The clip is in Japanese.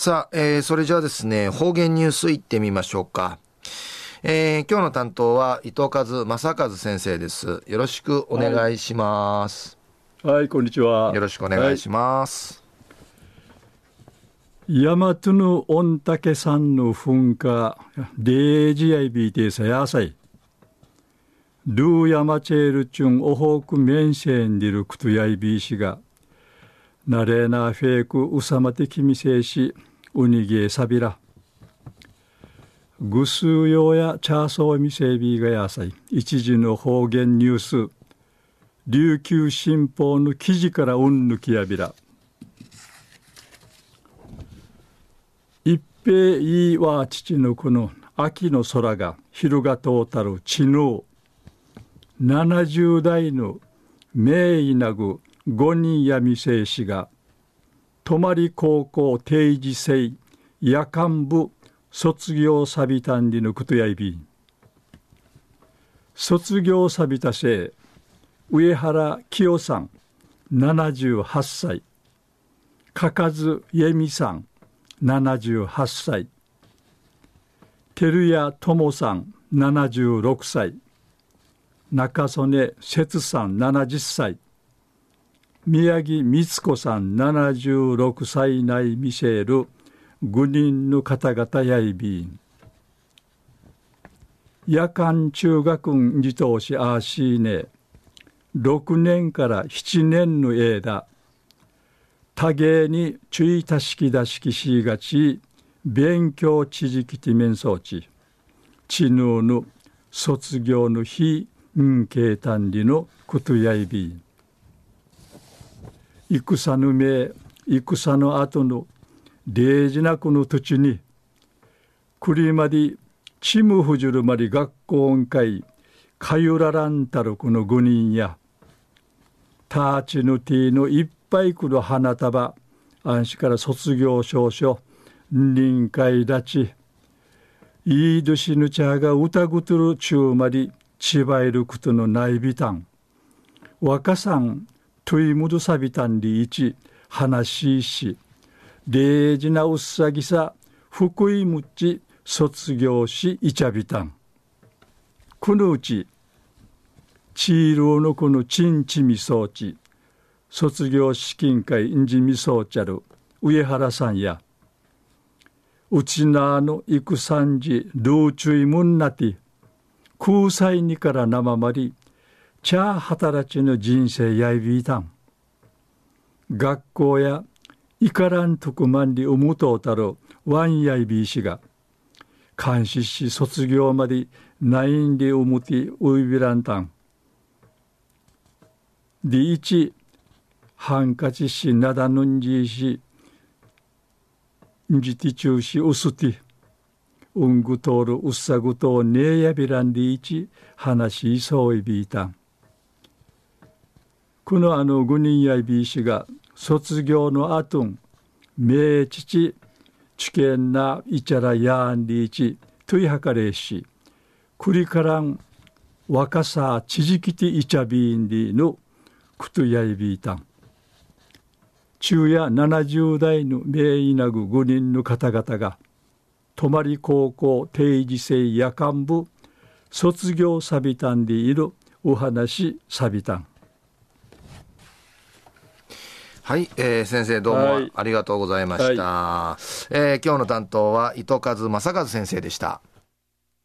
さあ、えー、それじゃあですね、方言ニュースいってみましょうか。えー、今日の担当は伊藤和正和先生です。よろしくお願いします。はい、はい、こんにちは。よろしくお願いします。大和の御嶽山の噴火、デージアイビーテーサヤサイ。ルーヤマチェールチュンオホークメンシェンディルクトヤイビーシが、ナレーナフェイクウサマテキミセイシ、ウニゲサビラ。ぐすうようやチャーソーミセビーがやさい。一時の方言ニュース。琉球新報の記事からうんぬきやびら。一平いいは父のこの秋の空が昼がとうたる知能70代の名医なぐ五人闇生死が。泊高校定時制夜間部卒業サビタンリのことやいび卒業サビタせ上原清さん78歳。かかず ye みさん78歳。照屋智さん76歳。中曽根節さん70歳。宮城光子さん76歳内ミシェル愚人の方々やいびん。夜間中学自動しあしいね6年から7年の間多芸に注意たしきだしきしがち。勉強知識て面相地知能の卒業の日んけいたんりのことやいびん。戦の目戦の後の大事なこの土地に栗までちむふじるまり学校音会かゆららんたるこの五人やたちぬてぃのいっぱい来る花束安心から卒業証書臨会立ちいいどしぬちゃが歌ぐとるちゅうまりちばえることのないびたん若さんといむどさびたんりいち話しし礼事なうっさぎさ福井むち卒業しいちゃびたん。このうちチールーのこのちんちみそうち卒業資金会んじみそうちゃる上原さんや。うちなの戦時ルーチュイムンナティ空才にから生まりチャー働ちの人生やいびいたん。学校やいからんとくまんりうむとうたるワンやいびいしが、監視し卒業までないんりうむてういびらんたん。第一、ハンカチしなだぬんじいし、んじてちゅうしうすて、うんぐとおるうっさぐとねえやびらんでいち、話しそういびいたん。このあのグニンヤイビーシが卒業の後名父知見なイチャラヤーンリーチトイハカレーシクリカラン若さちじきてイチャビーンリーのクトヤイビータン中夜70代の名医なぐ5人の方々が泊り高校定時制夜間部卒業サビタンでいるお話サビタンはい、えー、先生どうもありがとうございました。はい、えー、今日の担当は糸数正和先生でした。